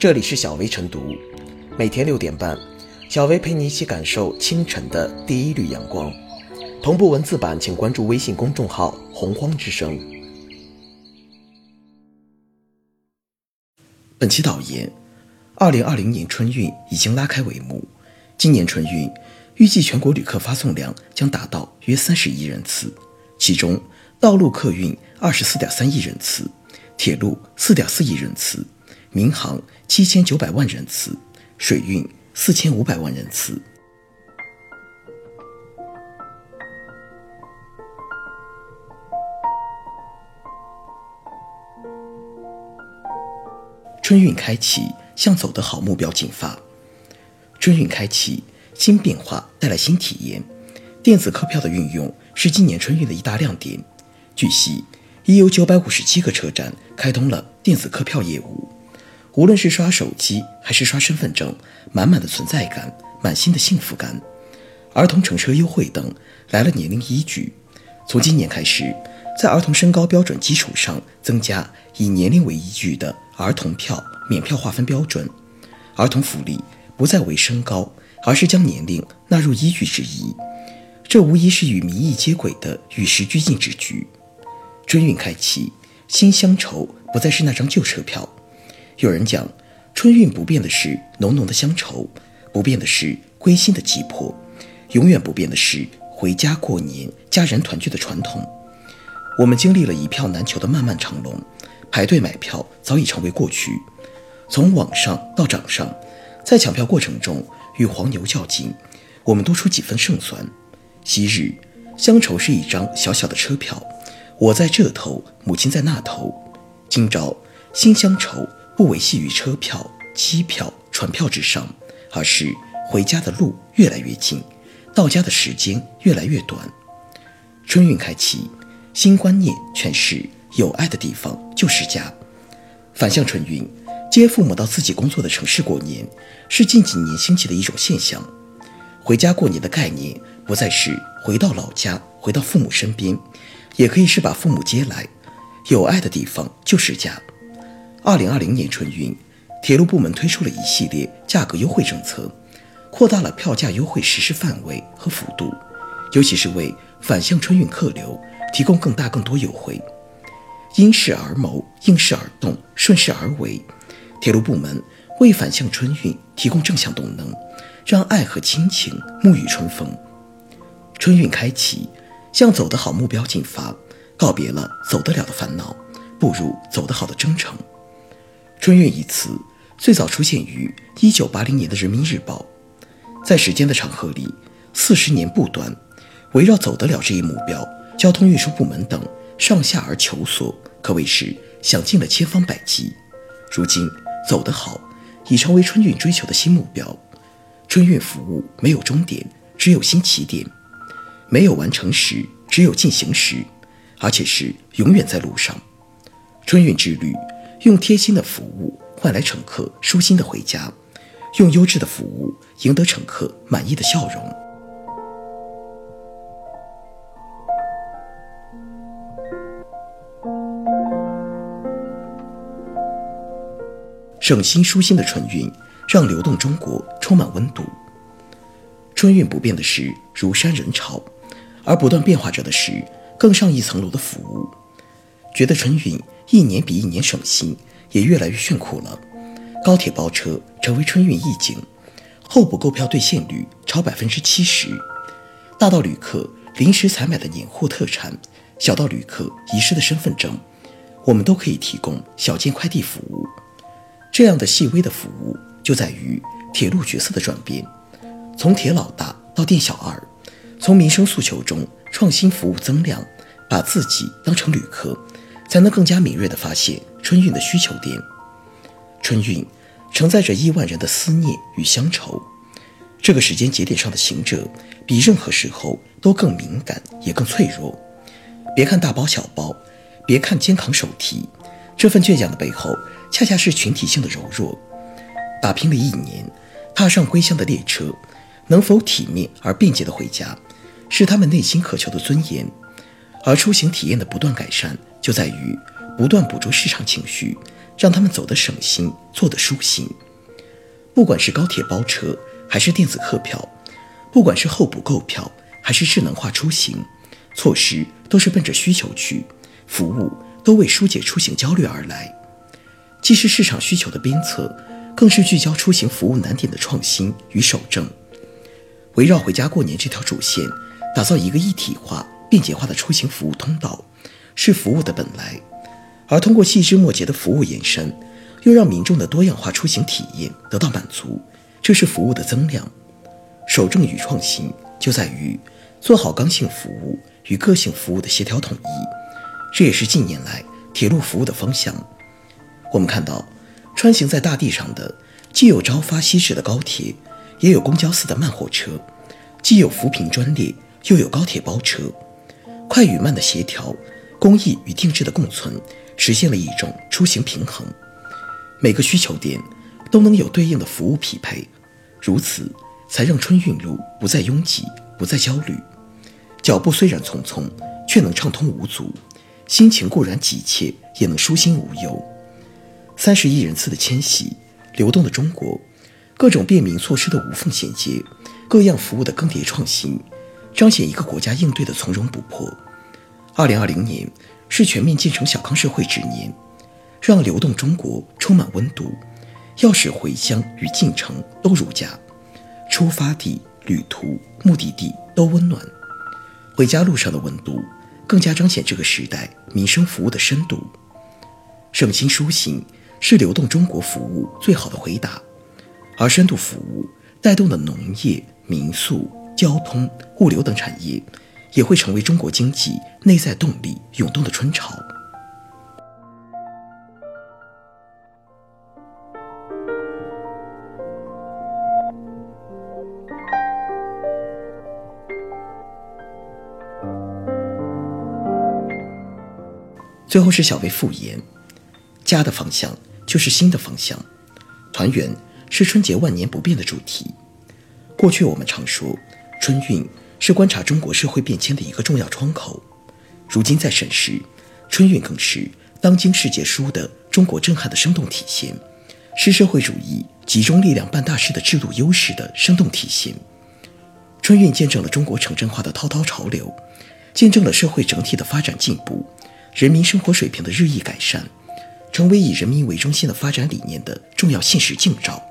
这里是小薇晨读，每天六点半，小薇陪你一起感受清晨的第一缕阳光。同步文字版，请关注微信公众号“洪荒之声”。本期导言：二零二零年春运已经拉开帷幕，今年春运预计全国旅客发送量将达到约三十亿人次，其中道路客运二十四点三亿人次，铁路四点四亿人次。民航七千九百万人次，水运四千五百万人次。春运开启，向走的好目标进发。春运开启，新变化带来新体验。电子客票的运用是今年春运的一大亮点。据悉，已有九百五十七个车站开通了电子客票业务。无论是刷手机还是刷身份证，满满的存在感，满心的幸福感。儿童乘车优惠等来了年龄依据，从今年开始，在儿童身高标准基础上增加以年龄为依据的儿童票免票划分标准。儿童福利不再为身高，而是将年龄纳入依据之一。这无疑是与民意接轨的与时俱进之举。春运开启，新乡愁不再是那张旧车票。有人讲，春运不变的是浓浓的乡愁，不变的是归心的急迫，永远不变的是回家过年、家人团聚的传统。我们经历了一票难求的漫漫长龙，排队买票早已成为过去。从网上到掌上，在抢票过程中与黄牛较劲，我们多出几分胜算。昔日乡愁是一张小小的车票，我在这头，母亲在那头。今朝新乡愁。不维系于车票、机票、船票之上，而是回家的路越来越近，到家的时间越来越短。春运开启，新观念诠释：有爱的地方就是家。反向春运，接父母到自己工作的城市过年，是近几年兴起的一种现象。回家过年的概念，不再是回到老家、回到父母身边，也可以是把父母接来。有爱的地方就是家。二零二零年春运，铁路部门推出了一系列价格优惠政策，扩大了票价优惠实施范围和幅度，尤其是为反向春运客流提供更大更多优惠。因势而谋，应势而动，顺势而为，铁路部门为反向春运提供正向动能，让爱和亲情沐浴春风。春运开启，向走得好目标进发，告别了走得了的烦恼，步入走得好的征程。春运一词最早出现于一九八零年的《人民日报》，在时间的长河里，四十年不短，围绕走得了这一目标，交通运输部门等上下而求索，可谓是想尽了千方百计。如今走得好，已成为春运追求的新目标。春运服务没有终点，只有新起点；没有完成时，只有进行时，而且是永远在路上。春运之旅。用贴心的服务换来乘客舒心的回家，用优质的服务赢得乘客满意的笑容。省心舒心的春运，让流动中国充满温度。春运不变的是如山人潮，而不断变化着的是更上一层楼的服务。觉得春运。一年比一年省心，也越来越炫酷了。高铁包车成为春运一景，候补购票兑现率超百分之七十。大到旅客临时采买的年货特产，小到旅客遗失的身份证，我们都可以提供小件快递服务。这样的细微的服务，就在于铁路角色的转变，从铁老大到店小二，从民生诉求中创新服务增量，把自己当成旅客。才能更加敏锐地发现春运的需求点。春运承载着亿万人的思念与乡愁，这个时间节点上的行者，比任何时候都更敏感，也更脆弱。别看大包小包，别看肩扛手提，这份倔强的背后，恰恰是群体性的柔弱。打拼了一年，踏上归乡的列车，能否体面而便捷地回家，是他们内心渴求的尊严。而出行体验的不断改善。就在于不断捕捉市场情绪，让他们走得省心，坐得舒心。不管是高铁包车，还是电子客票，不管是候补购票，还是智能化出行，措施都是奔着需求去，服务都为疏解出行焦虑而来。既是市场需求的鞭策，更是聚焦出行服务难点的创新与守正。围绕回家过年这条主线，打造一个一体化、便捷化的出行服务通道，是服务的本来。而通过细枝末节的服务延伸，又让民众的多样化出行体验得到满足，这是服务的增量。守正与创新就在于做好刚性服务与个性服务的协调统一，这也是近年来铁路服务的方向。我们看到，穿行在大地上的既有朝发夕至的高铁，也有公交似的慢火车，既有扶贫专列，又有高铁包车，快与慢的协调，工艺与定制的共存。实现了一种出行平衡，每个需求点都能有对应的服务匹配，如此才让春运路不再拥挤，不再焦虑。脚步虽然匆匆，却能畅通无阻；心情固然急切，也能舒心无忧。三十亿人次的迁徙，流动的中国，各种便民措施的无缝衔接，各样服务的更迭创新，彰显一个国家应对的从容不迫。二零二零年。是全面建成小康社会之年，让流动中国充满温度，要使回乡与进城都如家，出发地、旅途、目的地都温暖。回家路上的温度，更加彰显这个时代民生服务的深度。省心舒心是流动中国服务最好的回答，而深度服务带动的农业、民宿、交通、物流等产业。也会成为中国经济内在动力涌动的春潮。最后是小薇复言：家的方向就是新的方向，团圆是春节万年不变的主题。过去我们常说春运。是观察中国社会变迁的一个重要窗口。如今在审视春运，更是当今世界书的中国震撼的生动体现，是社会主义集中力量办大事的制度优势的生动体现。春运见证了中国城镇化的滔滔潮流，见证了社会整体的发展进步，人民生活水平的日益改善，成为以人民为中心的发展理念的重要现实镜照。